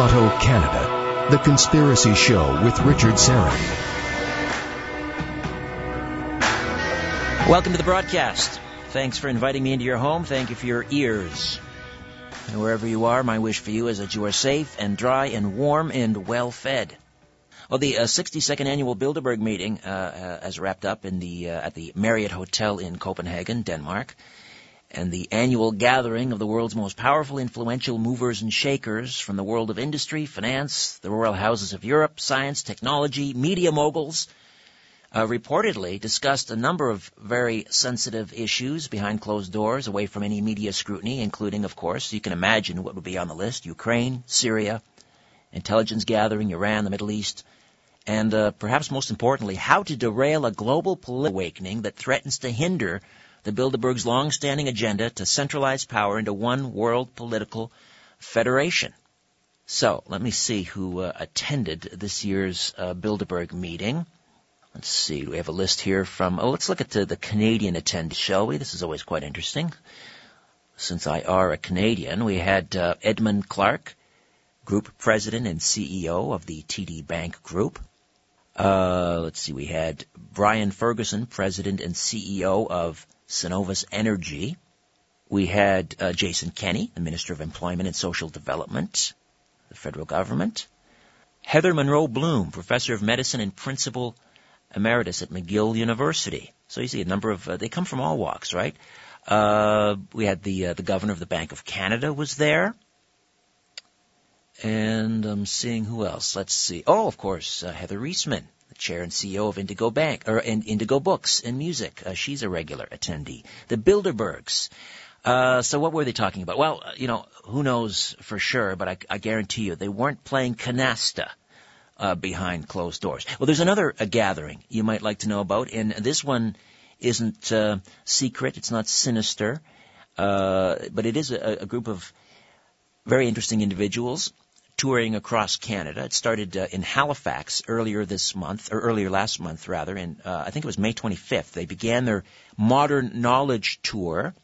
Toronto, Canada, The Conspiracy Show with Richard Syrett. Welcome to the broadcast. Thanks for inviting me into your home. Thank you for your ears. And wherever you are, my wish for you is that you are safe and dry and warm and well fed. Well, the uh, 62nd annual Bilderberg meeting uh, uh, has wrapped up in the uh, at the Marriott Hotel in Copenhagen, Denmark and the annual gathering of the world's most powerful, influential movers and shakers from the world of industry, finance, the royal houses of Europe, science, technology, media moguls, uh, reportedly discussed a number of very sensitive issues behind closed doors, away from any media scrutiny, including, of course, you can imagine what would be on the list, Ukraine, Syria, intelligence gathering, Iran, the Middle East, and uh, perhaps most importantly, how to derail a global political awakening that threatens to hinder the Bilderberg's long-standing agenda to centralize power into one world political federation. So, let me see who uh, attended this year's uh, Bilderberg meeting. Let's see, we have a list here from, oh, let's look at the, the Canadian attendees, shall we? This is always quite interesting. Since I are a Canadian, we had uh, Edmund Clark, Group President and CEO of the TD Bank Group. Uh, let's see, we had Brian Ferguson, President and CEO of Cenovus Energy. We had uh, Jason Kenney, the Minister of Employment and Social Development, the federal government. Heather Munroe Blum, Professor of Medicine and Principal Emeritus at McGill University. So you see a number of, uh, they come from all walks, right? Uh, we had the, uh, the Governor of the Bank of Canada was there. And I'm seeing who else. Let's see. Oh, of course, uh, Heather Reisman, chair and CEO of Indigo Bank or Indigo Books and Music. Uh, she's a regular attendee. The Bilderbergs. Uh, so what were they talking about? Well, uh, you know, who knows for sure, but I, I guarantee you they weren't playing canasta. Uh, behind closed doors. Well, there's another uh, gathering you might like to know about, and this one isn't uh, secret. It's not sinister, but it is a, a, group of very interesting individuals touring across Canada. It started uh, in Halifax earlier this month, or earlier last month rather, and uh, I think it was May 25th. They began their Modern Knowledge Tour,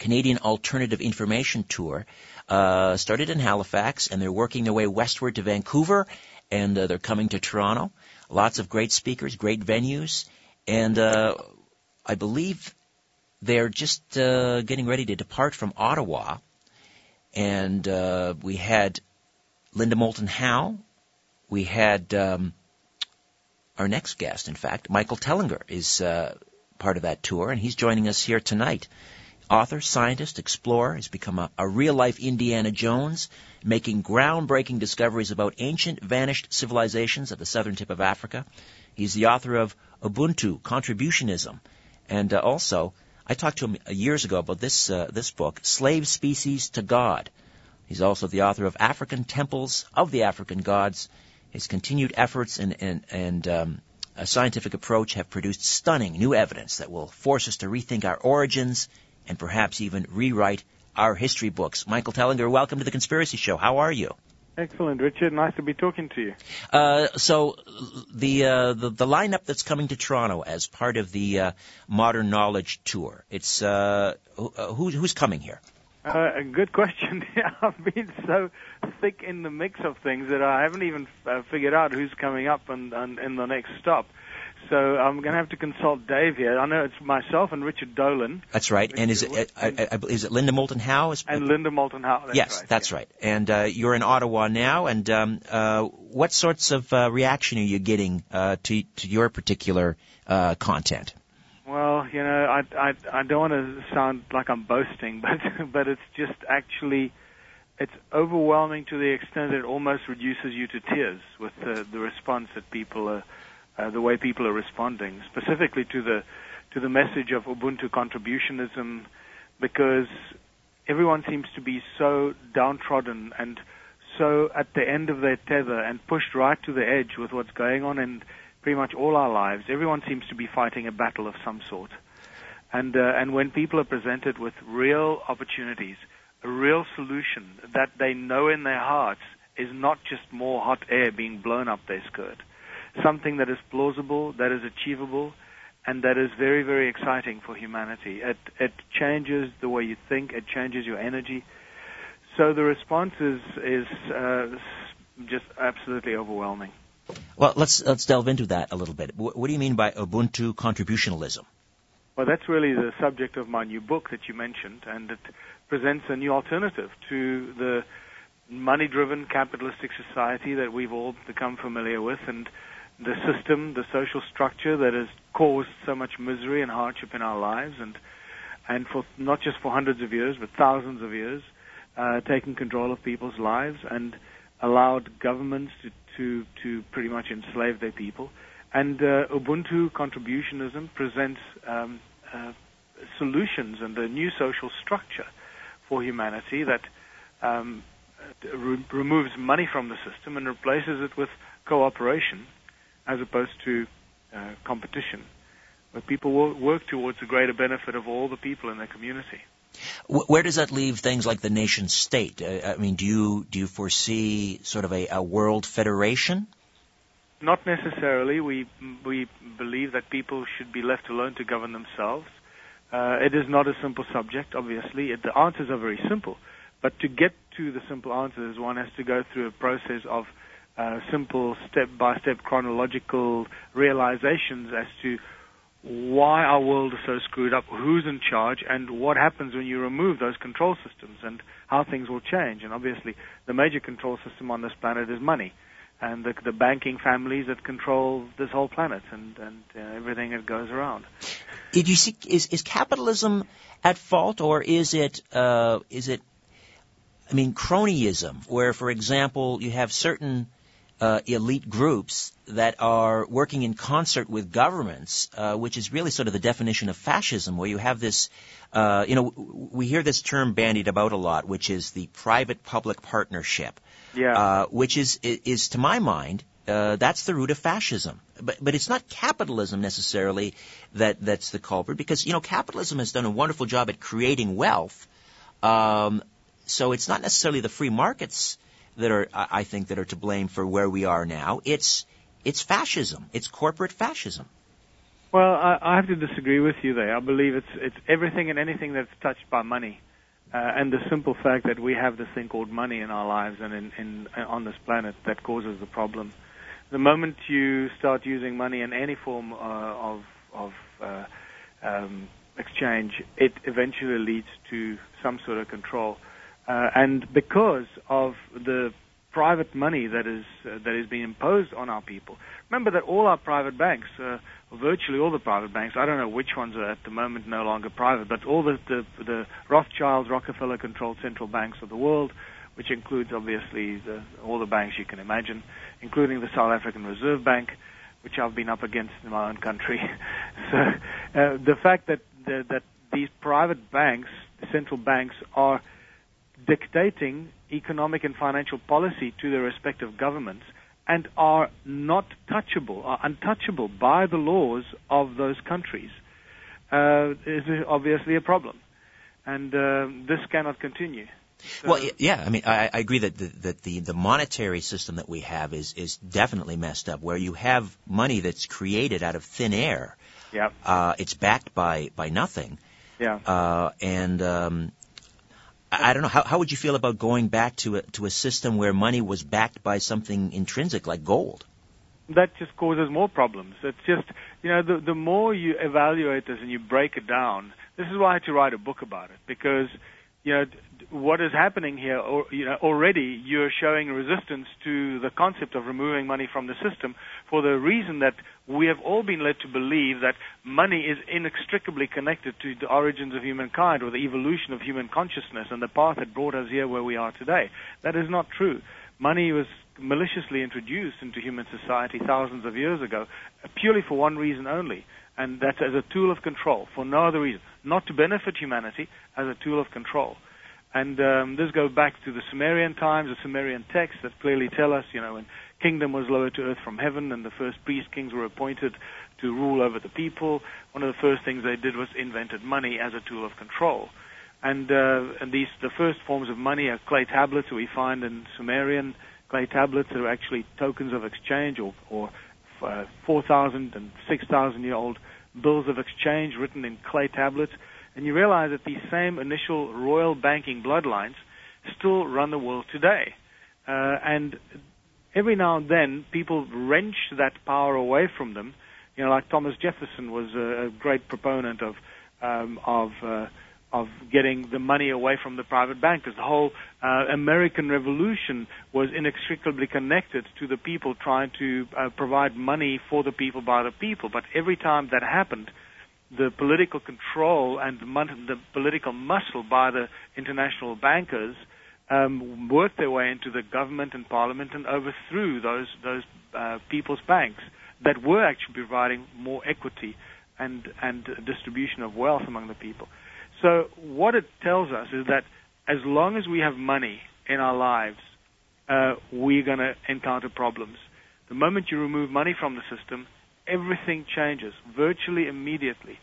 Canadian Alternative Information Tour. Uh, started in Halifax, and they're working their way westward to Vancouver, and uh, they're coming to Toronto. Lots of great speakers, great venues, and uh, I believe they're just uh, getting ready to depart from Ottawa and we had Linda Moulton Howe. We had um, our next guest, in fact, Michael Tellinger is uh, part of that tour, and he's joining us here tonight. Author, scientist, explorer, has become a, a real-life Indiana Jones, making groundbreaking discoveries about ancient, vanished civilizations at the southern tip of Africa. He's the author of Ubuntu, Contributionism, and uh, also I talked to him years ago about this uh, this book, Slave Species to God. He's also the author of African Temples of the African Gods. His continued efforts and, and, and um, a scientific approach have produced stunning new evidence that will force us to rethink our origins and perhaps even rewrite our history books. Michael Tellinger, welcome to the Conspiracy Show. How are you? Excellent, Richard. Nice to be talking to you. Uh, so, the, uh, the the lineup that's coming to Toronto as part of the uh, Modern Knowledge Tour. It's uh, uh, who, who's coming here? Uh, a good question. I've been so thick in the mix of things that I haven't even uh, figured out who's coming up and, and in the next stop. So I'm going to have to consult Dave here. I know it's myself and Richard Dolan. That's right. and is it I, I, is it Linda Moulton Howe? And Linda Moulton Howe. That's yes, right, that's yeah. right. And uh, you're in Ottawa now. And um, uh, what sorts of uh, reaction are you getting uh, to to your particular uh, content? Well, you know, I, I, I don't want to sound like I'm boasting, but, but it's just actually, it's overwhelming to the extent that it almost reduces you to tears with the, the response that people are, uh, the way people are responding, specifically to the, to the message of Ubuntu contributionism, because everyone seems to be so downtrodden and so at the end of their tether and pushed right to the edge with what's going on in pretty much all our lives, everyone seems to be fighting a battle of some sort. And, uh, and when people are presented with real opportunities, a real solution that they know in their hearts is not just more hot air being blown up their skirt, something that is plausible, that is achievable, and that is very, very exciting for humanity. It, it changes the way you think, it changes your energy. so the response is is uh, just absolutely overwhelming. Well, let's let's delve into that a little bit. What, do you mean by Ubuntu contributionalism? Well, that's really the subject of my new book that you mentioned, and it presents a new alternative to the money-driven capitalistic society that we've all become familiar with, and the system, the social structure that has caused so much misery and hardship in our lives, and and for not just for hundreds of years, but thousands of years, uh, taking control of people's lives and allowed governments to, to, to pretty much enslave their people. And uh, Ubuntu contributionism presents um, uh, solutions and a new social structure for humanity that um, re- removes money from the system and replaces it with cooperation as opposed to uh, competition, where people will work towards the greater benefit of all the people in their community. Where does that leave things like the nation state? Uh, I mean, do you do you foresee sort of a, a world federation? Not necessarily. We we believe that people should be left alone to govern themselves. Uh, it is not a simple subject, obviously. It, the answers are very simple, but to get to the simple answers, one has to go through a process of uh, simple step-by-step chronological realizations as to why our world is so screwed up, who's in charge, and what happens when you remove those control systems, and how things will change. And obviously, the major control system on this planet is money, and the, the banking families that control this whole planet and, and uh, everything that goes around. Did you see? Is, is capitalism at fault, or is it? Uh, is it? I mean, cronyism, where, for example, you have certain uh, elite groups that are working in concert with governments, uh, which is really sort of the definition of fascism, where you have this, uh, you know, we hear this term bandied about a lot, which is the private-public partnership. Yeah. Uh, which is, is, to my mind, uh, that's the root of fascism. But, but it's not capitalism necessarily that, that's the culprit, because, you know, capitalism has done a wonderful job at creating wealth. Um, so it's not necessarily the free markets that are, I think, that are to blame for where we are now. It's it's fascism. It's corporate fascism. Well, I, I have to disagree with you there. I believe it's it's everything and anything that's touched by money, uh, and the simple fact that we have this thing called money in our lives and in, in on this planet that causes the problem. The moment you start using money in any form uh, of of uh, um, exchange, it eventually leads to some sort of control. Uh, and because of the private money that is uh, that is being imposed on our people. Remember that all our private banks, uh, virtually all the private banks, I don't know which ones are at the moment no longer private, but all the the, the Rothschilds, Rockefeller-controlled central banks of the world, which includes obviously the, all the banks you can imagine, including the South African Reserve Bank, which I've been up against in my own country. so uh, the fact that the, that these private banks, central banks, are dictating economic and financial policy to their respective governments and are not touchable, are untouchable by the laws of those countries, uh, is obviously a problem. And uh, this cannot continue. So well, yeah, I mean, I, I agree that the, that the, the monetary system that we have is, is definitely messed up, where you have money that's created out of thin air. Yeah. Uh, it's backed by, by nothing. Yeah. Uh, and um, I don't know. How, how would you feel about going back to a, to a system where money was backed by something intrinsic like gold? That just causes more problems. It's just, you know, the, the more you evaluate this and you break it down, this is why I had to write a book about it because you know, what is happening here, or, you know, already you're showing resistance to the concept of removing money from the system for the reason that we have all been led to believe that money is inextricably connected to the origins of humankind or the evolution of human consciousness and the path that brought us here where we are today. That is not true. Money was maliciously introduced into human society thousands of years ago uh, purely for one reason only, and that's as a tool of control, for no other reason. Not to benefit humanity, as a tool of control. And um, this goes back to the Sumerian times, the Sumerian texts that clearly tell us, you know, when kingdom was lowered to earth from heaven and the first priest kings were appointed to rule over the people, one of the first things they did was invented money as a tool of control. And, uh, and these, the first forms of money are clay tablets that we find in Sumerian clay tablets that are actually tokens of exchange or, or uh, 4,000 and 6,000 year old bills of exchange written in clay tablets. And you realize that these same initial royal banking bloodlines still run the world today. Uh, and every now and then, people wrench that power away from them. You know, like Thomas Jefferson was a, a great proponent of um, of uh, of getting the money away from the private bankers. The whole uh, American Revolution was inextricably connected to the people trying to uh, provide money for the people by the people. But every time that happened, the political control and the, mon- the political muscle by the international bankers um, worked their way into the government and parliament and overthrew those those uh, people's banks that were actually providing more equity and and distribution of wealth among the people. So what it tells us is that as long as we have money in our lives, uh, we're going to encounter problems. The moment you remove money from the system, everything changes virtually immediately.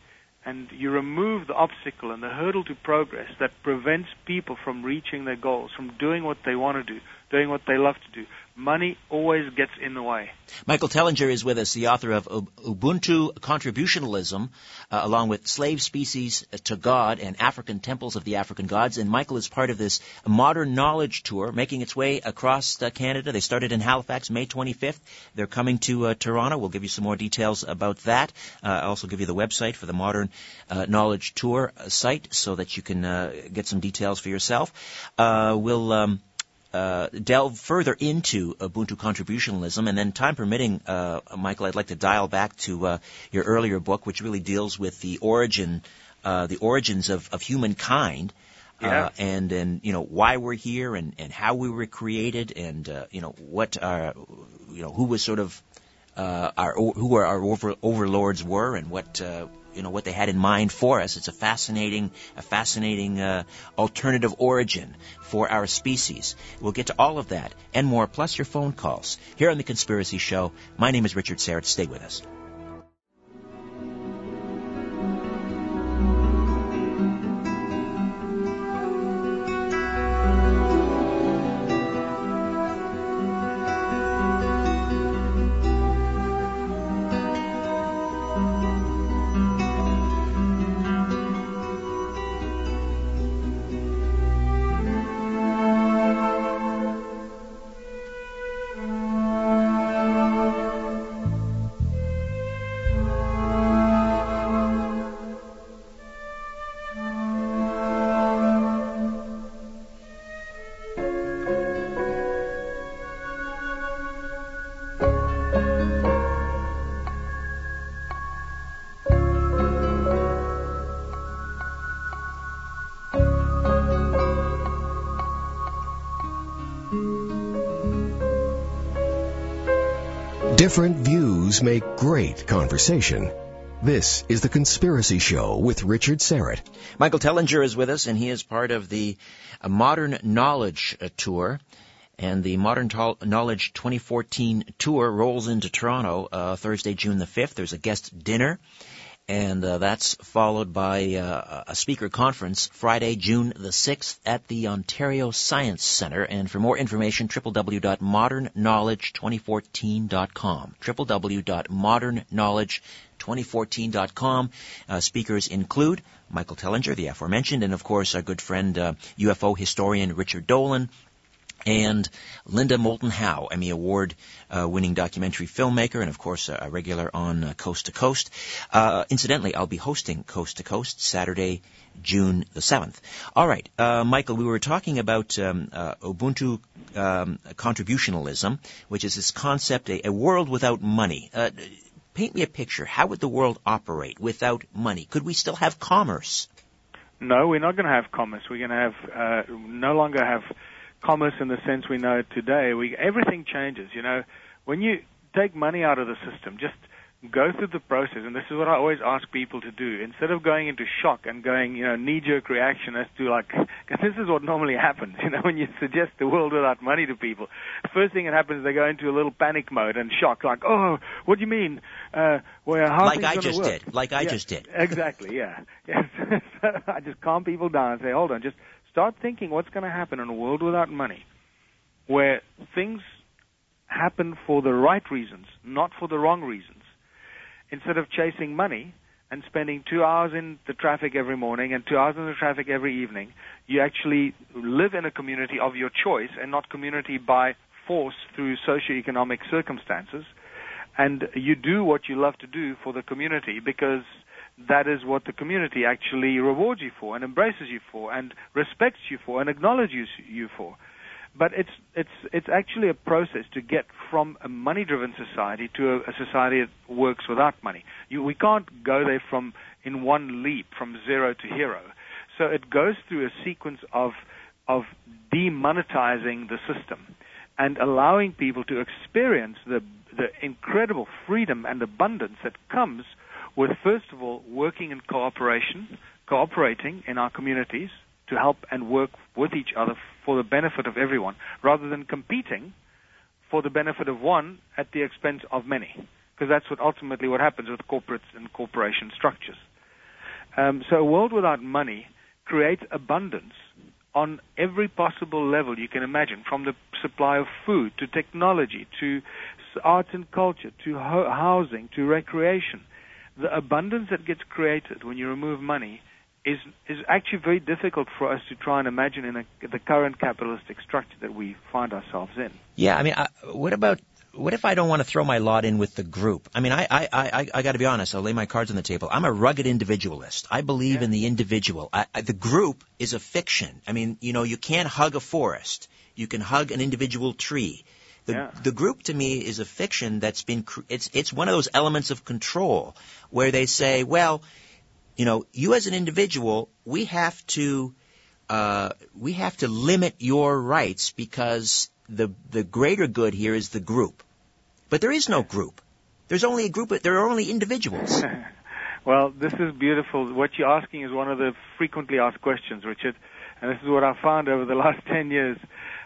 And you remove the obstacle and the hurdle to progress that prevents people from reaching their goals, from doing what they want to do, doing what they love to do, money always gets in the way. Michael Tellinger is with us, the author of Ubuntu Contributionalism, uh, along with Slave Species to God and African Temples of the African Gods. And Michael is part of this modern knowledge tour making its way across uh, Canada. They started in Halifax May 25th. They're coming to uh, Toronto. We'll give you some more details about that. Uh, I'll also give you the website for the Modern uh, Knowledge Tour uh, site so that you can get some details for yourself. we'll um, uh, delve further into Ubuntu contributionalism, and then, time permitting, uh, Michael, I'd like to dial back to uh, your earlier book, which really deals with the origin, uh, the origins of, of humankind. Uh, yeah. and and you know why we're here and, and how we were created and you know what our you know who was sort of uh our who our over, overlords were and what you know what they had in mind for us. It's a fascinating, a fascinating uh, alternative origin for our species. We'll get to all of that and more, plus your phone calls here on the Conspiracy Show. My name is Richard Syrett. Stay with us. Different views make great conversation. This is The Conspiracy Show with Richard Syrett. Michael Tellinger is with us, and he is part of the uh, Modern Knowledge uh, Tour. And the Modern Knowledge 2014 tour rolls into Toronto uh, Thursday, June the 5th. There's a guest dinner and uh, that's followed by uh, a speaker conference Friday, June the 6th at the Ontario Science Centre. And for more information, www.modernknowledge2014.com. www.modernknowledge2014.com. Uh, speakers include Michael Tellinger, the aforementioned, and of course our good friend UFO uh, historian Richard Dolan, and Linda Moulton Howe, Emmy Award uh, winning documentary filmmaker, and of course a regular on uh, Coast to Coast. Uh, incidentally, I'll be hosting Coast to Coast Saturday, June the 7th. All right, uh, Michael, we were talking about um, uh, Ubuntu um, contributionalism, which is this concept, a, a world without money. Uh, paint me a picture. How would the world operate without money? Could we still have commerce? No, we're not going to have commerce. We're going to have no longer have commerce in the sense we know it today, we, everything changes. You know, when you take money out of the system, just go through the process, and this is what I always ask people to do. Instead of going into shock and going, you know, knee-jerk reaction as to like, because this is what normally happens, you know, when you suggest the world without money to people. First thing that happens, they go into a little panic mode and shock, like, oh, what do you mean? Uh, well, how like I just work? did, like I yeah, just did. Exactly, yeah. Yes. so I just calm people down and say, hold on, just start thinking what's going to happen in a world without money, where things happen for the right reasons, not for the wrong reasons. Instead of chasing money, and spending two hours in the traffic every morning and two hours in the traffic every evening, you actually live in a community of your choice and not community by force through socioeconomic circumstances. And you do what you love to do for the community because that is what the community actually rewards you for and embraces you for and respects you for and acknowledges you for. But it's it's it's actually a process to get from a money-driven society to a, a society that works without money. You, we can't go there from in one leap from zero to hero. So it goes through a sequence of of demonetizing the system and allowing people to experience the the incredible freedom and abundance that comes with first of all working in cooperation, cooperating in our communities to help and work with each other for the benefit of everyone, rather than competing for the benefit of one at the expense of many, because that's what ultimately what happens with corporates and corporation structures. Um, so a world without money creates abundance on every possible level you can imagine, from the supply of food to technology to arts and culture to ho- housing to recreation. The abundance that gets created when you remove money is is actually very difficult for us to try and imagine in a, the current capitalistic structure that we find ourselves in. Yeah, I mean, I, what about what if I don't want to throw my lot in with the group? I mean, I I I, I got to be honest. I'll lay my cards on the table. I'm a rugged individualist. I believe yeah. in the individual. I, I, the group is a fiction. I mean, you know, you can't hug a forest. You can hug an individual tree. The, yeah. the group to me is a fiction that's been it's it's one of those elements of control where they say, well, you know, you as an individual, we have to uh, we have to limit your rights because the the greater good here is the group. But there is no group. There's only a group. There are only individuals. well, this is beautiful. What you're asking is one of the frequently asked questions, Richard, and this is what I've found over the last ten years.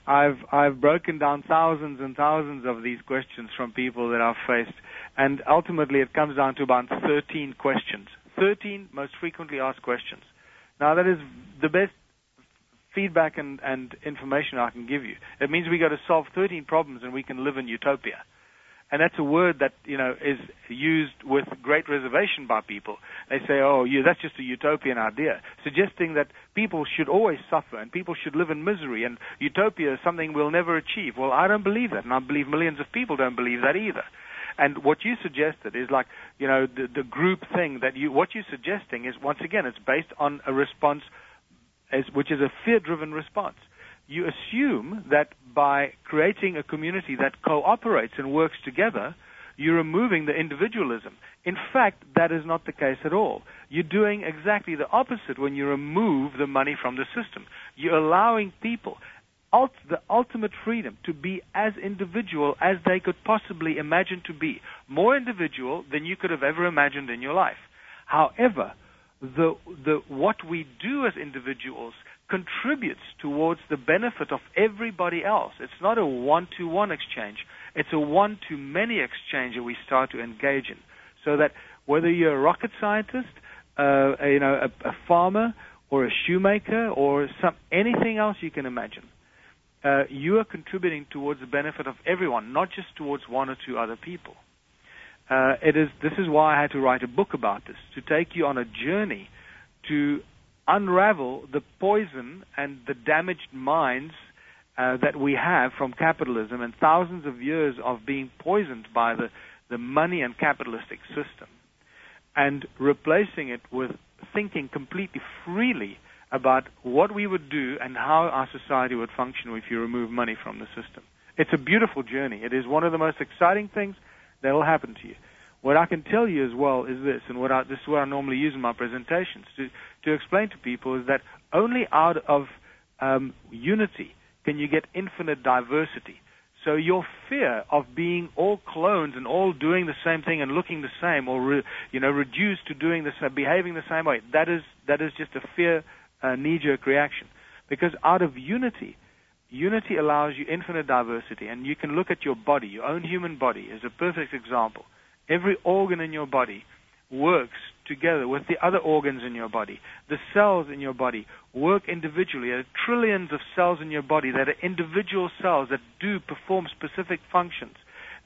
I've I've broken down thousands and thousands of these questions from people that I've faced, and ultimately it comes down to about 13 questions. 13 most frequently asked questions. Now that is the best feedback and, and information I can give you. It means we got to solve 13 problems and we can live in utopia. And that's a word that, you know, is used with great reservation by people. They say, oh, yeah, that's just a utopian idea, suggesting that people should always suffer and people should live in misery and utopia is something we'll never achieve. Well, I don't believe that, and I believe millions of people don't believe that either. And what you suggested is like, you know, the, the group thing that you, what you're suggesting is, once again, it's based on a response, as, which is a fear-driven response. You assume that by creating a community that cooperates and works together, you're removing the individualism. In fact, that is not the case at all. You're doing exactly the opposite when you remove the money from the system. You're allowing people ult- the ultimate freedom to be as individual as they could possibly imagine to be, more individual than you could have ever imagined in your life. However, the, the, what we do as individuals contributes towards the benefit of everybody else. It's not a one-to-one exchange. It's a one-to-many exchange that we start to engage in. So that whether you're a rocket scientist, uh, you know, a, a farmer, or a shoemaker, or some anything else you can imagine, uh, you are contributing towards the benefit of everyone, not just towards one or two other people. Uh, it is, this is why I had to write a book about this, to take you on a journey to unravel the poison and the damaged minds uh, that we have from capitalism and thousands of years of being poisoned by the, the money and capitalistic system and replacing it with thinking completely freely about what we would do and how our society would function if you remove money from the system. It's a beautiful journey. It is one of the most exciting things that will happen to you. What I can tell you as well is this, and what I, this is what I normally use in my presentations to, to explain to people is that only out of um, unity can you get infinite diversity. So your fear of being all clones and all doing the same thing and looking the same, or re, you know reduced to doing the same, behaving the same way, that is that is just a fear uh, knee-jerk reaction. Because out of unity, unity allows you infinite diversity. And you can look at your body, your own human body is a perfect example. Every organ in your body works together with the other organs in your body. The cells in your body work individually. There are trillions of cells in your body that are individual cells that do perform specific functions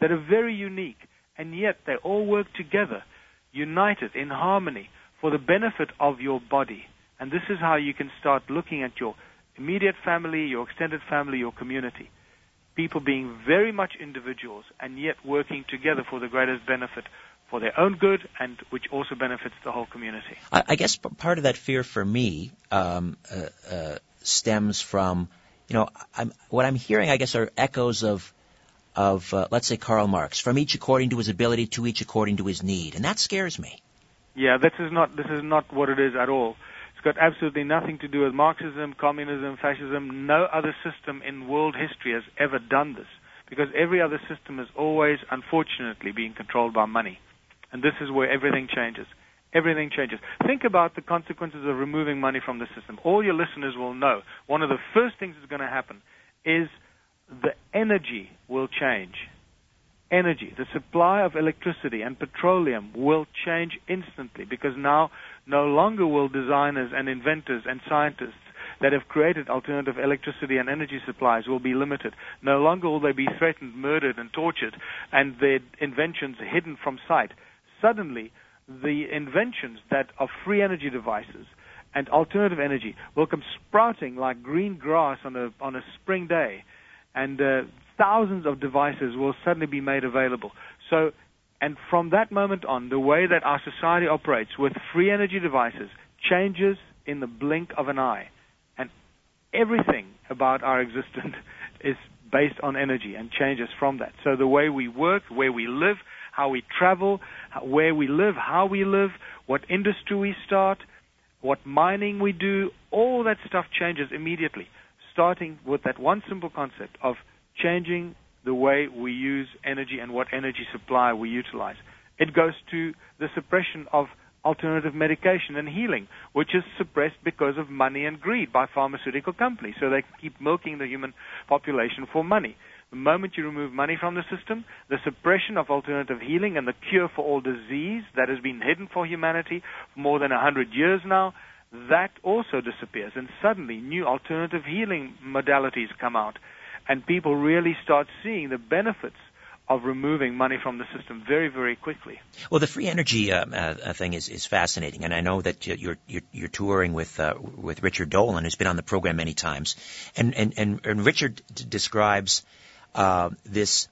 that are very unique, and yet they all work together united in harmony for the benefit of your body. And this is how you can start looking at your immediate family, your extended family, your community. People being very much individuals and yet working together for the greatest benefit for their own good and which also benefits the whole community. I, I guess part of that fear for me um, uh, uh, stems from, you know, I'm, what I'm hearing, I guess, are echoes of of, uh, let's say, Karl Marx, from each according to his ability to each according to his need, and that scares me. Yeah, this is not this is not what it is at all. Got absolutely nothing to do with Marxism, communism, fascism. No other system in world history has ever done this, because every other system is always, unfortunately, being controlled by money, and this is where everything changes. Everything changes. Think about the consequences of removing money from the system. All your listeners will know. One of the first things that's going to happen is the energy will change. Energy, the supply of electricity and petroleum will change instantly because now no longer will designers and inventors and scientists that have created alternative electricity and energy supplies will be limited. No longer will they be threatened, murdered, and tortured, and their inventions hidden from sight. Suddenly, the inventions that are free energy devices and alternative energy will come sprouting like green grass on a on a spring day and uh, thousands of devices will suddenly be made available. So, and from that moment on, the way that our society operates with free energy devices changes in the blink of an eye. And everything about our existence is based on energy and changes from that. So the way we work, where we live, how we travel, where we live, how we live, what industry we start, what mining we do, all that stuff changes immediately starting with that one simple concept of changing the way we use energy and what energy supply we utilize. It goes to the suppression of alternative medication and healing, which is suppressed because of money and greed by pharmaceutical companies. So they keep milking the human population for money. The moment you remove money from the system, the suppression of alternative healing and the cure for all disease that has been hidden for humanity for more than a hundred years now, that also disappears. And suddenly, new alternative healing modalities come out. And people really start seeing the benefits of removing money from the system very, very quickly. Well, the free energy uh, uh, thing is, is fascinating, and I know that you're you're, you're touring with uh, with Richard Dolan, who's been on the program many times, and and and, and Richard d- describes uh, this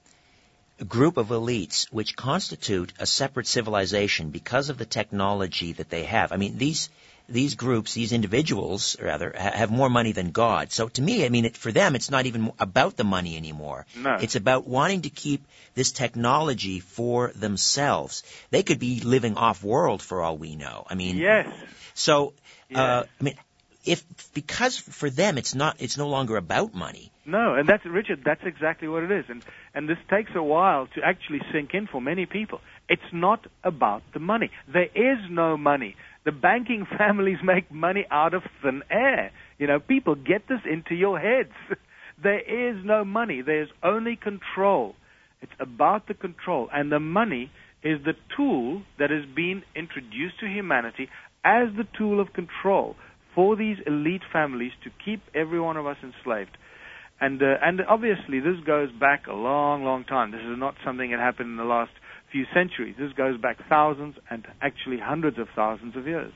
group of elites which constitute a separate civilization because of the technology that they have. I mean, these these groups, these individuals, rather, ha- have more money than God. So to me, I mean, it, for them, it's not even about the money anymore. No. It's about wanting to keep this technology for themselves. They could be living off world for all we know. I mean, yes. So, yes. Uh, I mean, if because for them it's not, it's no longer about money. No, and that's Richard. That's exactly what it is, and and this takes a while to actually sink in for many people. It's not about the money. There is no money the banking families make money out of thin air. You know, people get this into your heads. there is no money. There's only control. It's about the control. And the money is the tool that has been introduced to humanity as the tool of control for these elite families to keep every one of us enslaved. And, uh, and obviously, this goes back a long, long time. This is not something that happened in the last few centuries. This goes back thousands and actually hundreds of thousands of years.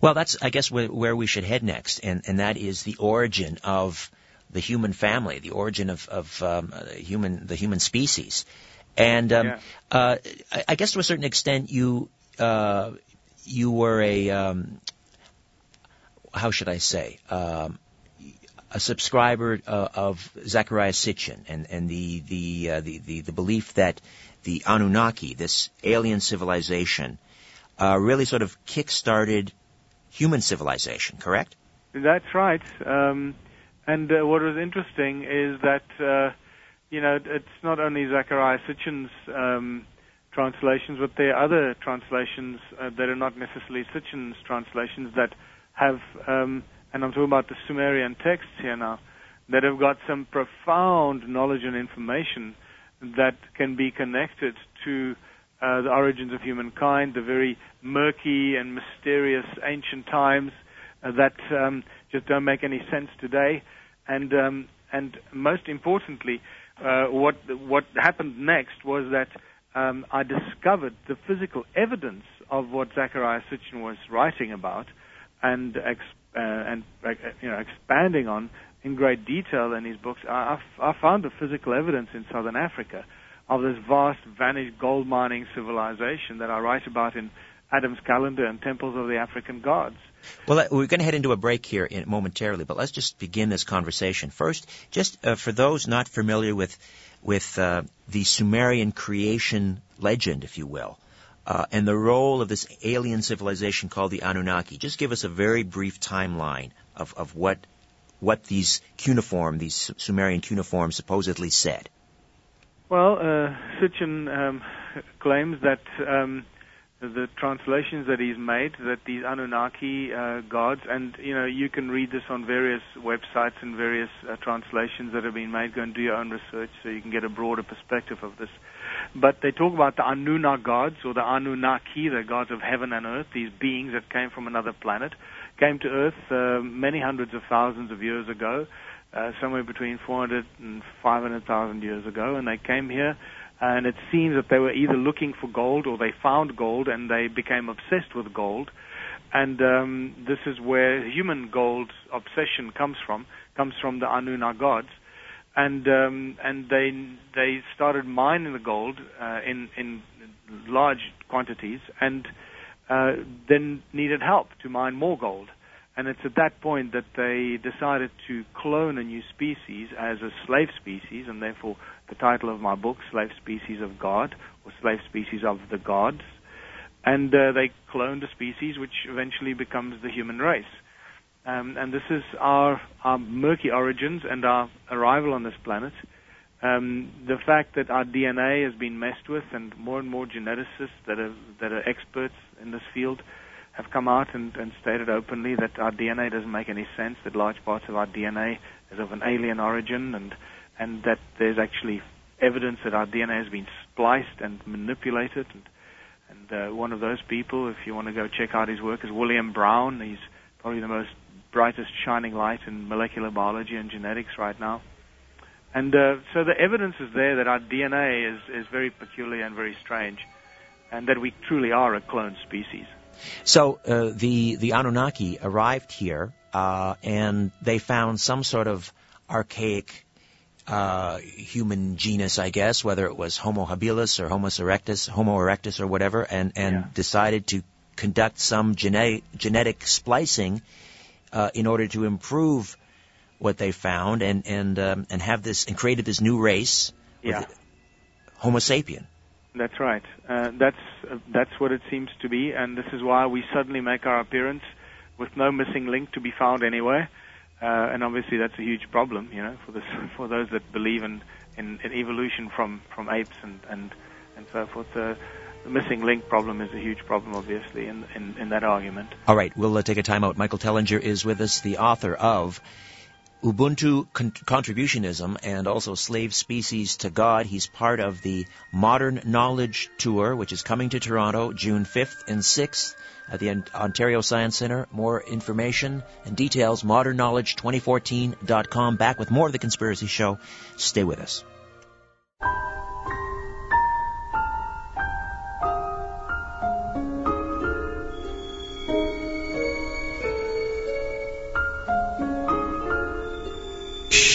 Well, that's, I guess, where, where we should head next, and, and that is the origin of the human family, the origin of, of um, human, the human species. And um, yeah. uh, I, I guess to a certain extent, you uh, you were a um, how should I say um, a subscriber uh, of Zecharia Sitchin and and the the, uh, the the the belief that the Anunnaki, this alien civilization, uh, really sort of kick-started human civilization, correct? That's right. Um, and uh, what was interesting is that, uh, you know, it's not only Zecharia Sitchin's um, translations, but there are other translations uh, that are not necessarily Sitchin's translations that have, um, and I'm talking about the Sumerian texts here now, that have got some profound knowledge and information that can be connected to uh, the origins of humankind, the very murky and mysterious ancient times uh, that um, just don't make any sense today, and um, and most importantly, uh, what what happened next was that um, I discovered the physical evidence of what Zecharia Sitchin was writing about and ex, uh, and uh, you know expanding on in great detail in his books, I, I found the physical evidence in southern Africa of this vast vanished gold mining civilization that I write about in Adam's Calendar and Temples of the African Gods. Well, we're going to head into a break here in, momentarily, but let's just begin this conversation. First, just uh, for those not familiar with with uh, the Sumerian creation legend, if you will, uh, and the role of this alien civilization called the Anunnaki. Just give us a very brief timeline of, of what what these cuneiform, these Sumerian cuneiforms, supposedly said. Well, uh, Sitchin um, claims that um, the translations that he's made, that these Anunnaki uh, gods, and you know, you can read this on various websites and various uh, translations that have been made. Go and do your own research so you can get a broader perspective of this. But they talk about the Anunna gods or the Anunnaki, the gods of heaven and earth, these beings that came from another planet, came to Earth uh, many hundreds of thousands of years ago, uh, somewhere between 400 and 500,000 years ago, and they came here and it seems that they were either looking for gold or they found gold and they became obsessed with gold. And um, this is where human gold obsession comes from, comes from the Anunna gods. And um, and they they started mining the gold uh, in in large quantities, and uh, then needed help to mine more gold. And it's at that point that they decided to clone a new species as a slave species, and therefore the title of my book, Slave Species of God, or Slave Species of the Gods. And uh, they cloned a species which eventually becomes the human race. Um, and this is our, our murky origins and our arrival on this planet. Um, the fact that our DNA has been messed with, and more and more geneticists that are that are experts in this field have come out and, and stated openly that our DNA doesn't make any sense, that large parts of our DNA is of an alien origin, and and that there's actually evidence that our DNA has been spliced and manipulated. And, and uh, one of those people, if you want to go check out his work, is William Brown. He's probably the most brightest shining light in molecular biology and genetics right now. And uh, so the evidence is there that our DNA is, is very peculiar and very strange, and that we truly are a cloned species. So uh, the the Anunnaki arrived here, uh, and they found some sort of archaic uh, human genus, I guess, whether it was Homo habilis or Homo erectus, Homo erectus or whatever, and and yeah. decided to conduct some genetic genetic splicing uh, in order to improve what they found and and um, and have this and created this new race, yeah. Homo sapien. That's right. Uh, that's uh, that's what it seems to be, and this is why we suddenly make our appearance with no missing link to be found anywhere. Uh, and obviously, that's a huge problem, you know, for this for those that believe in, in, in evolution from, from apes and and and so forth. Uh, the missing link problem is a huge problem, obviously, in in, in that argument. All right, we'll uh, take a time out. Michael Tellinger is with us, the author of Ubuntu con- Contributionism and also Slave Species to God. He's part of the Modern Knowledge Tour, which is coming to Toronto June 5th and 6th at the Ontario Science Centre. More information and details, modernknowledge2014.com. Back with more of The Conspiracy Show. Stay with us.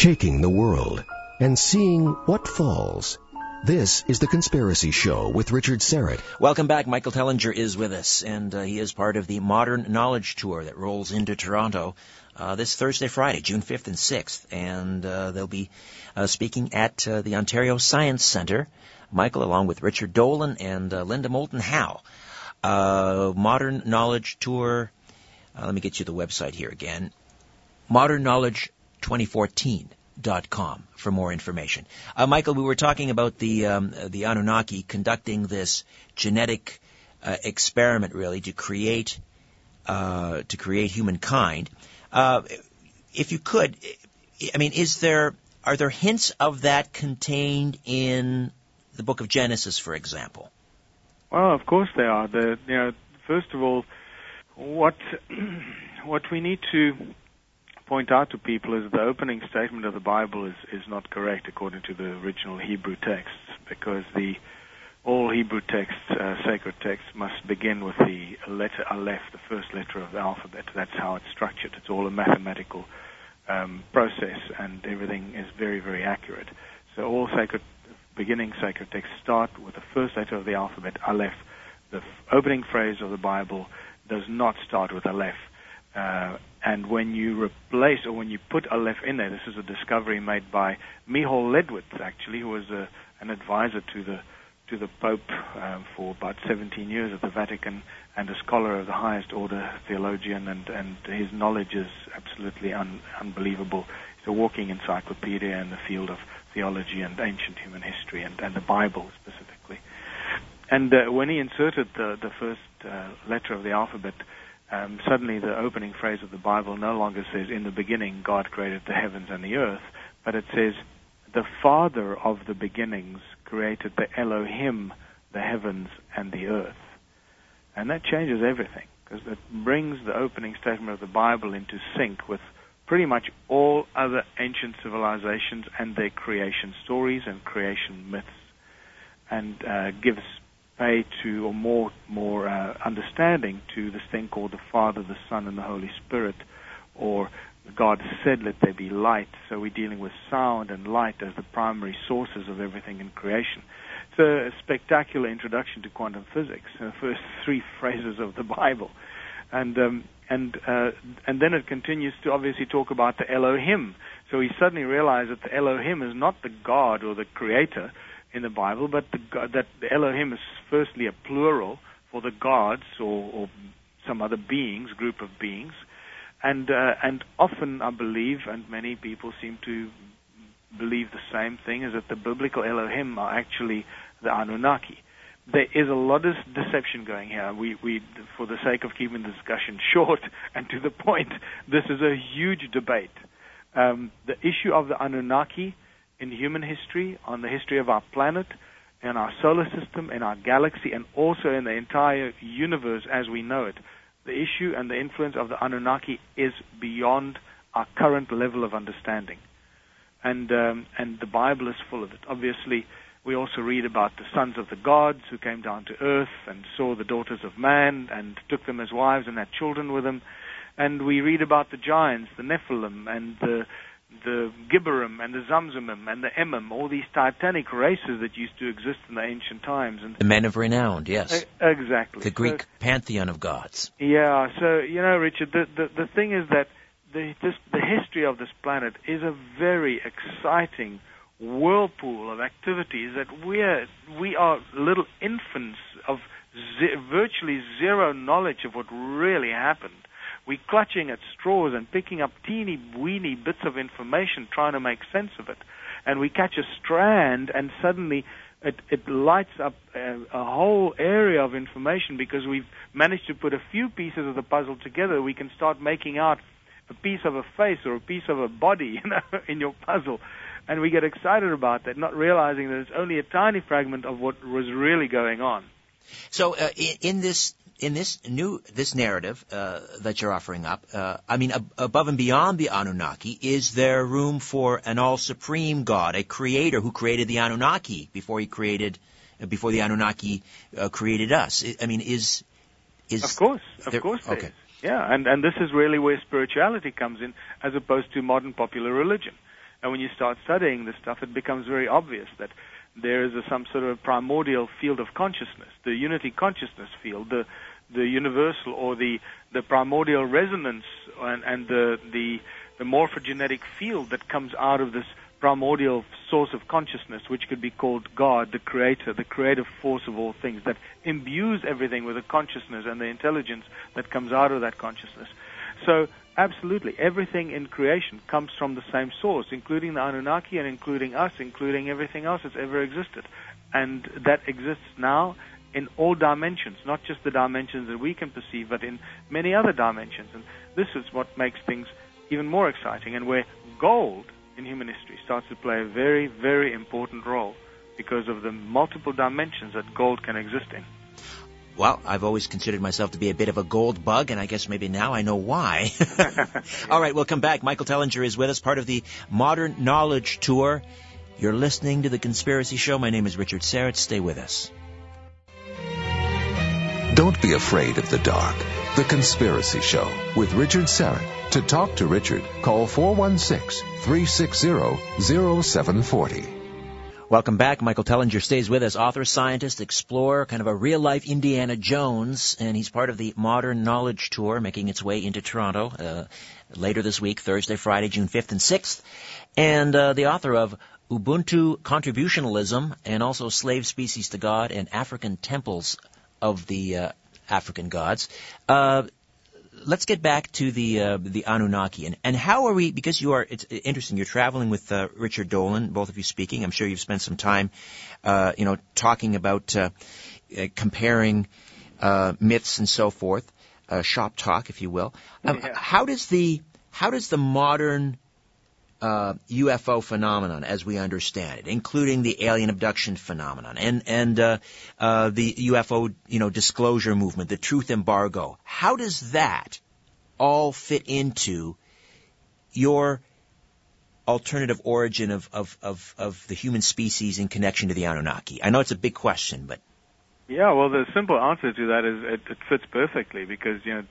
Shaking the world and seeing what falls. This is The Conspiracy Show with Richard Syrett. Welcome back. Michael Tellinger is with us, and uh, he is part of the Modern Knowledge Tour that rolls into Toronto uh, this Thursday, Friday, June 5th and 6th. And uh, they'll be uh, speaking at uh, the Ontario Science Centre. Michael, along with Richard Dolan and uh, Linda Moulton Howe. Modern Knowledge Tour. let me get you the website here again. Modern Knowledge 2014.com for more information. Uh, Michael, we were talking about the um, the Anunnaki conducting this genetic uh, experiment, really, to create uh, to create humankind. Uh, if you could, I mean, is there are there hints of that contained in the Book of Genesis, for example? Well, of course there are. The, you know, first of all, what what we need to point out to people is the opening statement of the Bible is, is not correct according to the original Hebrew texts because the all Hebrew texts, uh, sacred texts, must begin with the letter Aleph, the first letter of the alphabet. That's how it's structured. It's all a mathematical um, process, and everything is very, very accurate. So all sacred, beginning sacred texts start with the first letter of the alphabet, Aleph. The f- opening phrase of the Bible does not start with Aleph. Uh, and when you replace or when you put Aleph in there, this is a discovery made by Michael Ledwith, actually, who was a, an advisor to the to the Pope um, for about 17 years at the Vatican and a scholar of the highest order theologian, and, and his knowledge is absolutely un, unbelievable. He's a walking encyclopedia in the field of theology and ancient human history and, and the Bible specifically. And uh, when he inserted the, the first uh, letter of the alphabet, um, suddenly the opening phrase of the Bible no longer says, In the beginning God created the heavens and the earth, but it says, The Father of the beginnings created the Elohim, the heavens and the earth. And that changes everything because it brings the opening statement of the Bible into sync with pretty much all other ancient civilizations and their creation stories and creation myths, and uh, gives pay to or more more uh, understanding to this thing called the Father, the Son, and the Holy Spirit, or God said, let there be light. So we're dealing with sound and light as the primary sources of everything in creation. It's a spectacular introduction to quantum physics, the first three phrases of the Bible. And, um, and, uh, and then it continues to obviously talk about the Elohim. So he suddenly realized that the Elohim is not the God or the creator in the Bible, but the, that Elohim is firstly a plural for the gods or, or some other beings, group of beings and uh, and often I believe, and many people seem to believe the same thing, is that the biblical Elohim are actually the Anunnaki. There is a lot of deception going here. We, we, for the sake of keeping the discussion short and to the point, this is a huge debate. Um, the issue of the Anunnaki in human history, on the history of our planet, in our solar system, in our galaxy, and also in the entire universe as we know it, the issue and the influence of the Anunnaki is beyond our current level of understanding. And, um, and the Bible is full of it. Obviously, we also read about the sons of the gods who came down to earth and saw the daughters of man and took them as wives and had children with them. And we read about the giants, the Nephilim, and the the Gibborim and the Zamzumim and the Emim, all these titanic races that used to exist in the ancient times. And the men of renown, yes. exactly. The Greek so, pantheon of gods. Yeah, so, you know, Richard, the, the, the thing is that the, this, the history of this planet is a very exciting whirlpool of activities that we are, we are little infants of ze- virtually zero knowledge of what really happened we're clutching at straws and picking up teeny weeny bits of information, trying to make sense of it. And we catch a strand, and suddenly it, it lights up a, a whole area of information because we've managed to put a few pieces of the puzzle together. We can start making out a piece of a face or a piece of a body, you know, in your puzzle. And we get excited about that, not realizing that it's only a tiny fragment of what was really going on. So, uh, in, in this in this new this narrative uh, that you're offering up, uh, I mean, ab- above and beyond the Anunnaki, is there room for an all supreme God, a creator who created the Anunnaki before he created uh, before the Anunnaki uh, created us? I mean, is is of course, of there, course, okay. Is. Yeah, and and this is really where spirituality comes in, as opposed to modern popular religion. And when you start studying this stuff, it becomes very obvious that there is a, some sort of primordial field of consciousness, the unity consciousness field, the the universal or the the primordial resonance and, and the the the morphogenetic field that comes out of this primordial source of consciousness, which could be called God, the creator, the creative force of all things, that imbues everything with the consciousness and the intelligence that comes out of that consciousness. So, absolutely, everything in creation comes from the same source, including the Anunnaki and including us, including everything else that's ever existed. And that exists now in all dimensions, not just the dimensions that we can perceive, but in many other dimensions. And this is what makes things even more exciting, and where gold in human history starts to play a very, very important role because of the multiple dimensions that gold can exist in. Well, I've always considered myself to be a bit of a gold bug, and I guess maybe now I know why. All right, we'll come back. Michael Tellinger is with us, part of the Modern Knowledge Tour. You're listening to The Conspiracy Show. My name is Richard Syrett. Stay with us. Don't be afraid of the dark. The Conspiracy Show with Richard Syrett. To talk to Richard, call 416-360-0740. Welcome back. Michael Tellinger stays with us, author, scientist, explorer, kind of a real life Indiana Jones, and he's part of the Modern Knowledge Tour making its way into Toronto uh, later this week, Thursday, Friday, June 5th and 6th, and uh, the author of Ubuntu Contributionalism and also Slave Species to God and African Temples of the uh, African Gods. Uh, let's get back to the uh, the Anunnaki and, and how are we? Because you are it's interesting. You're traveling with uh, Richard Dolan, both of you speaking. I'm sure you've spent some time, uh, you know, talking about uh, uh, comparing uh, myths and so forth. shop talk, if you will. Um, yeah. How does the how does the modern uh, UFO phenomenon as we understand it, including the alien abduction phenomenon and and uh, uh, the UFO you know disclosure movement, the truth embargo. How does that all fit into your alternative origin of, of, of, of the human species in connection to the Anunnaki? I know it's a big question, but yeah, well, the simple answer to that is it, it fits perfectly because you know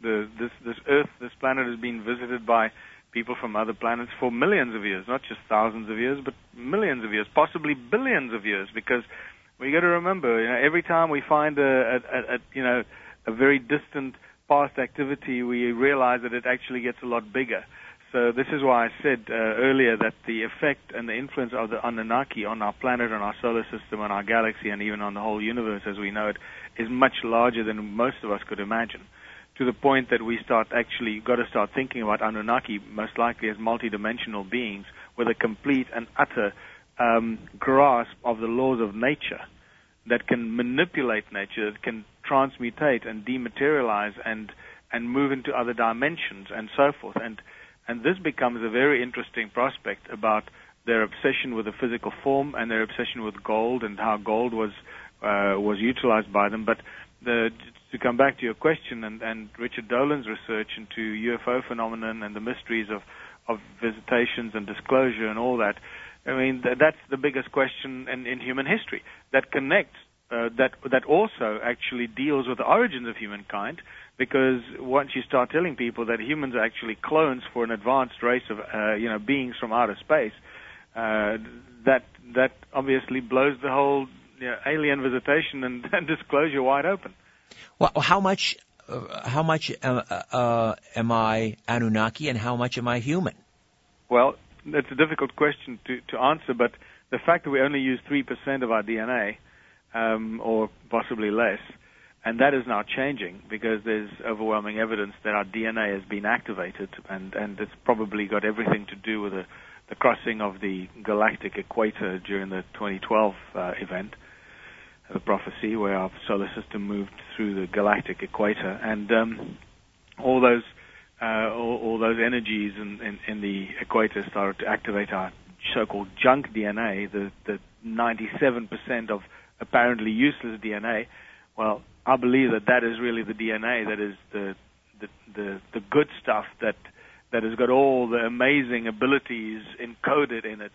the this this Earth, this planet has been visited by people from other planets for millions of years, not just thousands of years, but millions of years, possibly billions of years, because we got to remember, you know, every time we find a, a, a you know a very distant past activity, we realize that it actually gets a lot bigger. So this is why I said uh, earlier that the effect and the influence of the Anunnaki on our planet, on our solar system, on our galaxy, and even on the whole universe as we know it, is much larger than most of us could imagine to the point that we start actually got to start thinking about Anunnaki most likely as multidimensional beings with a complete and utter um, grasp of the laws of nature that can manipulate nature, that can transmutate and dematerialize and and move into other dimensions and so forth. And and this becomes a very interesting prospect about their obsession with the physical form and their obsession with gold and how gold was uh, was utilized by them. But the, to come back to your question and, and Richard Dolan's research into UFO phenomenon and the mysteries of, of visitations and disclosure and all that, I mean, th- that's the biggest question in, in human history that connects, uh, that, that also actually deals with the origins of humankind because once you start telling people that humans are actually clones for an advanced race of, uh, you know, beings from outer space, uh, that, that obviously blows the whole you know, alien visitation and, and disclosure wide open. Well, how much, uh, how much uh, uh, am I Anunnaki and how much am I human? Well, that's a difficult question to, to answer, but the fact that we only use 3% of our DNA, um, or possibly less, and that is now changing because there's overwhelming evidence that our DNA has been activated, and, and it's probably got everything to do with the, the crossing of the galactic equator during the 2012 uh, event the prophecy where our solar system moved through the galactic equator, and um, all those uh, all, all, those energies in, in, in, the equator started to activate our so-called junk DNA, the, the 97% of apparently useless DNA. Well, I believe that that is really the DNA that is the the the, the good stuff that that has got all the amazing abilities encoded in it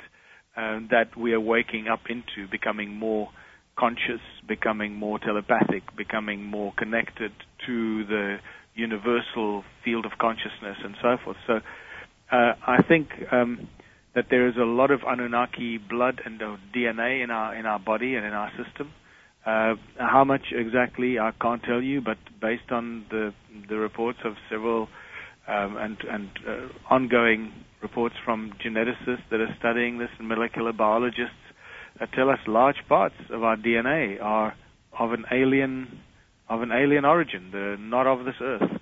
um, that we are waking up into, becoming more conscious, becoming more telepathic, becoming more connected to the universal field of consciousness and so forth. So uh, I think um, that there is a lot of Anunnaki blood and DNA in our in our body and in our system. Uh, how much exactly I can't tell you, but based on the the reports of several um, and and uh, ongoing reports from geneticists that are studying this and molecular biologists tell us large parts of our DNA are of an alien of an alien origin. They're not of this earth.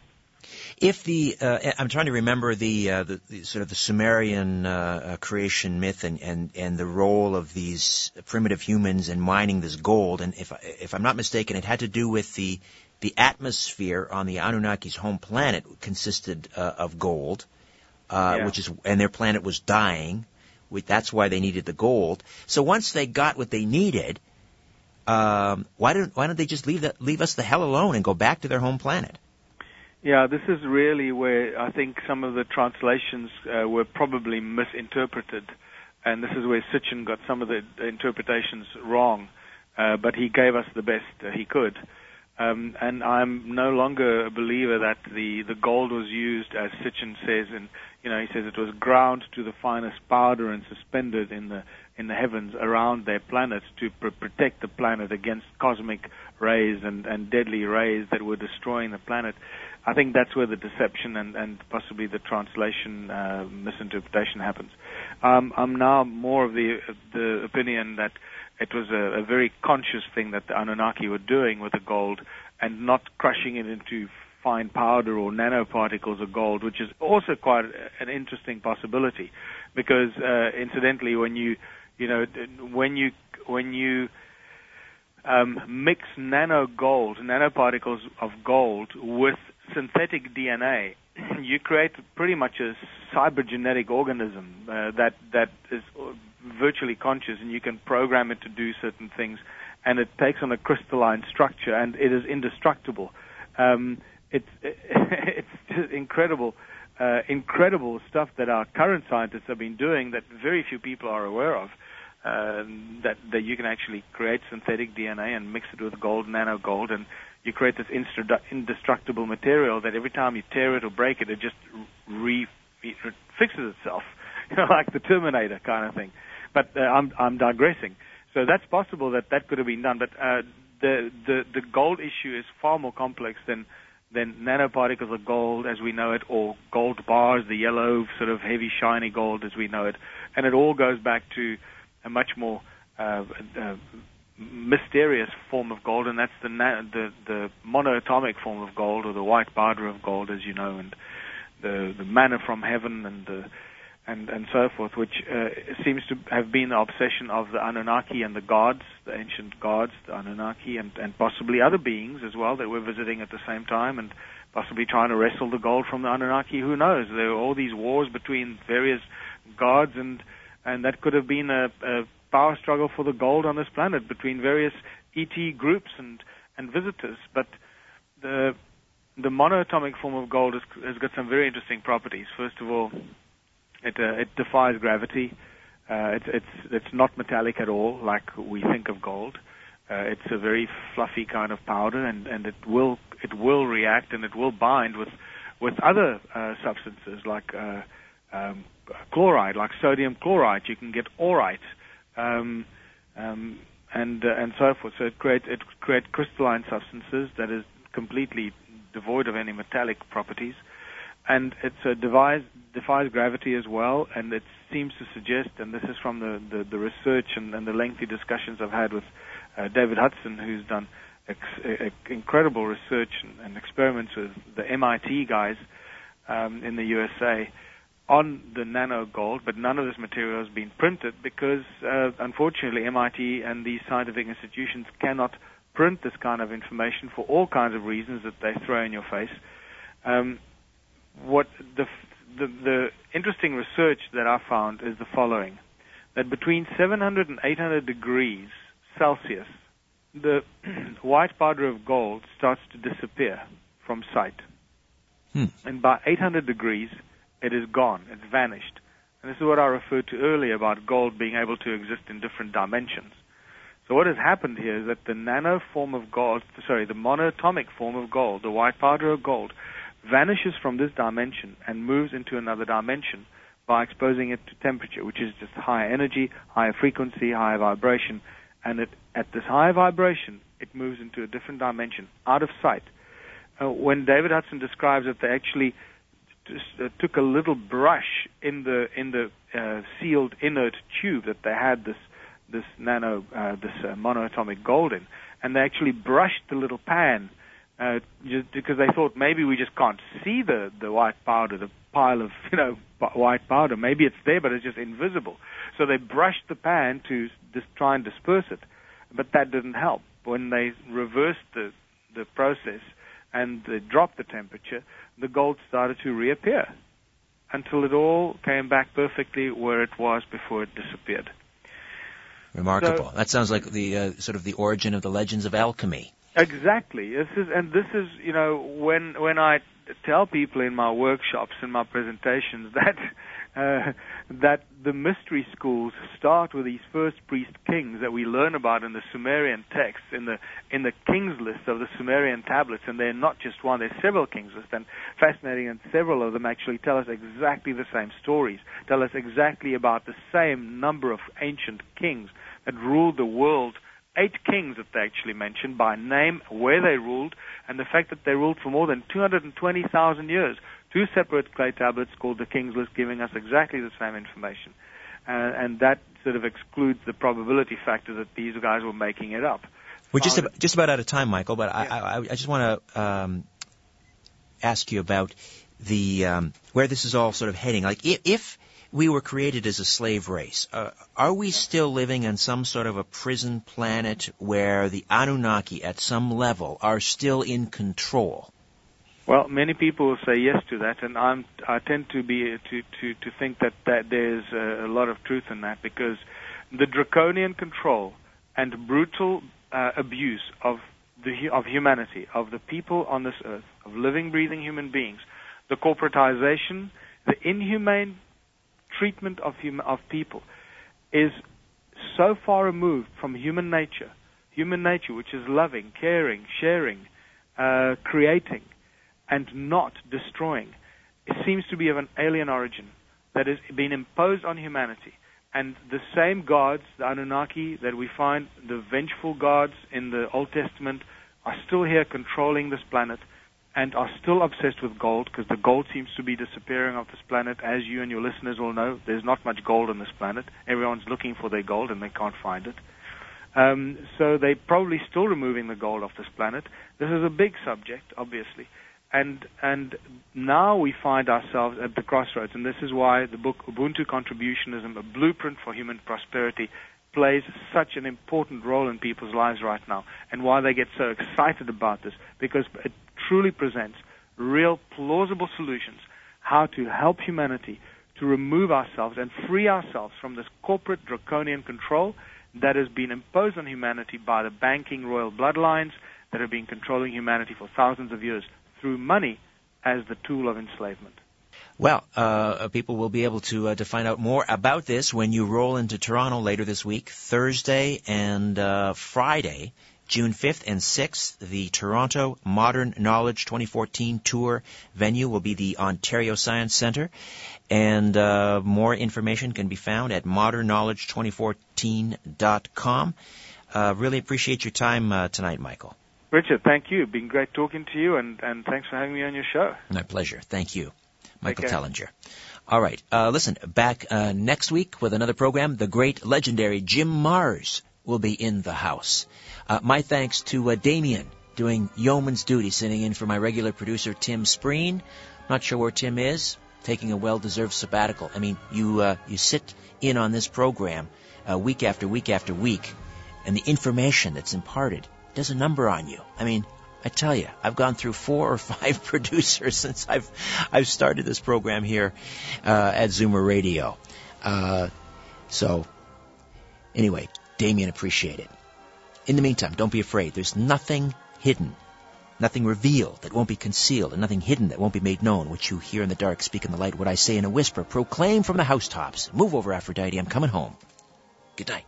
If the uh, I'm trying to remember the, uh, the, the, sort of the Sumerian uh, uh, creation myth and, and and the role of these primitive humans in mining this gold, and if if I'm not mistaken, it had to do with the the atmosphere on the Anunnaki's home planet consisted uh, of gold, uh, yeah. which is and their planet was dying, that's why they needed the gold. So once they got what they needed, um, why don't why don't they just leave the, leave us the hell alone and go back to their home planet? Yeah, this is really where I think some of the translations uh, were probably misinterpreted, and this is where Sitchin got some of the interpretations wrong. Uh, but he gave us the best uh, he could. Um, and I'm no longer a believer that the, the gold was used, as Sitchin says, and you know he says it was ground to the finest powder and suspended in the in the heavens around their planet to pr- protect the planet against cosmic rays and, and deadly rays that were destroying the planet. I think that's where the deception and, and possibly the translation uh, misinterpretation happens. Um, I'm now more of the the opinion that it was a, a very conscious thing that the Anunnaki were doing with the gold and not crushing it into fine powder or nanoparticles of gold, which is also quite an interesting possibility. Because uh, incidentally, when you you know when you when you um, mix nano gold, nanoparticles of gold with synthetic DNA, you create pretty much a cybergenetic organism uh, that that is virtually conscious, and you can program it to do certain things, and it takes on a crystalline structure, and it is indestructible. Um, it's it's incredible, uh, incredible stuff that our current scientists have been doing that very few people are aware of. Uh, that that you can actually create synthetic DNA and mix it with gold, nano gold, and you create this indestructible material that every time you tear it or break it, it just re, it fixes itself, like the Terminator kind of thing. But uh, I'm I'm digressing. So that's possible that that could have been done. But uh, the the the gold issue is far more complex than than nanoparticles of gold as we know it, or gold bars, the yellow sort of heavy shiny gold as we know it, and it all goes back to a much more uh, uh, mysterious form of gold, and that's the, na- the the monoatomic form of gold, or the white powder of gold, as you know, and the the manna from heaven, and the and, and so forth, which uh, seems to have been the obsession of the Anunnaki and the gods, the ancient gods, the Anunnaki, and, and possibly other beings as well that were visiting at the same time and possibly trying to wrestle the gold from the Anunnaki. Who knows? There were all these wars between various gods, and and that could have been a, a power struggle for the gold on this planet between various ET groups and and visitors. But the the monoatomic form of gold has, has got some very interesting properties. First of all, it uh, it defies gravity. Uh, it's it's it's not metallic at all, like we think of gold. Uh, it's a very fluffy kind of powder, and, and it will it will react and it will bind with with other uh, substances like uh, um, chloride, like sodium chloride. You can get aurite, um, um, and uh, and so forth. So it creates it creates crystalline substances that is completely devoid of any metallic properties and it uh, defies, defies gravity as well, and it seems to suggest, and this is from the, the, the research and, and, the lengthy discussions I've had with uh, David Hudson, who's done ex- incredible research and, and, experiments with the MIT guys um, in the USA on the nano gold, but none of this material has been printed because, uh, unfortunately, MIT and these scientific institutions cannot print this kind of information for all kinds of reasons that they throw in your face. Um, what the, the, the interesting research that I found is the following: that between 700 and 800 degrees Celsius, the white powder of gold starts to disappear from sight, hmm. and by 800 degrees, it is gone. It's vanished. And this is what I referred to earlier about gold being able to exist in different dimensions. So what has happened here is that the nano form of gold, sorry, the monoatomic form of gold, the white powder of gold, vanishes from this dimension and moves into another dimension by exposing it to temperature, which is just higher energy, higher frequency, higher vibration. And it, at this higher vibration, it moves into a different dimension, out of sight. Uh, when David Hudson describes it, they actually just, uh, took a little brush in the in the uh, sealed inert tube that they had this this nano uh, this uh, monoatomic gold in, and they actually brushed the little pan uh, just because they thought maybe we just can't see the the white powder, the pile of you know white powder. Maybe it's there, but it's just invisible. So they brushed the pan to just try and disperse it, but that didn't help. When they reversed the the process and they dropped the temperature, the gold started to reappear until it all came back perfectly where it was before it disappeared. Remarkable. So, that sounds like the uh, sort of the origin of the legends of alchemy. Exactly. This is, and this is, you know, when when I tell people in my workshops and my presentations that uh, that the mystery schools start with these first priest kings that we learn about in the Sumerian texts, in the in the kings list of the Sumerian tablets, and they're not just one; there's several kings lists, and fascinating, and several of them actually tell us exactly the same stories, tell us exactly about the same number of ancient kings that ruled the world eight kings that they actually mentioned by name, where they ruled, and the fact that they ruled for more than 220,000 years. Two separate clay tablets called the King's List giving us exactly the same information. Uh, and that sort of excludes the probability factor that these guys were making it up. We're just about, just about out of time, Michael, but yeah. I, I, I, just want to um, ask you about the um, where this is all sort of heading. Like, if, if we were created as a slave race. Uh, are we still living on some sort of a prison planet where the Anunnaki, at some level, are still in control? Well, many people will say yes to that, and I'm, I tend to be to, to, to think that, that there's a, a lot of truth in that because the draconian control and brutal uh, abuse of the of humanity, of the people on this earth, of living, breathing human beings, the corporatization, the inhumane treatment of, hum- of people is so far removed from human nature, human nature which is loving, caring, sharing, uh, creating, and not destroying, it seems to be of an alien origin that has been imposed on humanity. And the same gods, the Anunnaki, that we find, the vengeful gods in the Old Testament, are still here controlling this planet and are still obsessed with gold because the gold seems to be disappearing off this planet. As you and your listeners will know, there's not much gold on this planet. Everyone's looking for their gold and they can't find it. Um, so they're probably still removing the gold off this planet. This is a big subject, obviously. And, and now we find ourselves at the crossroads, and this is why the book Ubuntu Contributionism, a blueprint for human prosperity, plays such an important role in people's lives right now, and why they get so excited about this, because it truly presents real plausible solutions how to help humanity to remove ourselves and free ourselves from this corporate draconian control that has been imposed on humanity by the banking royal bloodlines that have been controlling humanity for thousands of years through money as the tool of enslavement. Well, uh, people will be able to uh, to find out more about this when you roll into Toronto later this week, Thursday and uh, Friday. June 5th and 6th, the Toronto Modern Knowledge 2014 tour venue will be the Ontario Science Centre. And uh, more information can be found at modernknowledge2014.com. Uh, really appreciate your time uh, tonight, Michael. Richard, thank you. Been great talking to you, and, and thanks for having me on your show. My pleasure. Thank you. Michael Tellinger. All right. Uh, listen, back uh, next week with another program. The great legendary Jim Marrs will be in the house. Uh, my thanks to uh, Damien doing yeoman's duty, sitting in for my regular producer Tim Spreen. Not sure where Tim is, taking a well-deserved sabbatical. I mean, you uh, you sit in on this program uh, week after week after week, and the information that's imparted does a number on you. I mean, I tell you, I've gone through four or five producers since I've I've started this program here uh, at Zoomer Radio. Uh, so, anyway, Damien, appreciate it. In the meantime, don't be afraid. There's nothing hidden, nothing revealed that won't be concealed, and nothing hidden that won't be made known. What you hear in the dark, speak in the light. What I say in a whisper, proclaim from the housetops. Move over, Aphrodite. I'm coming home. Good night.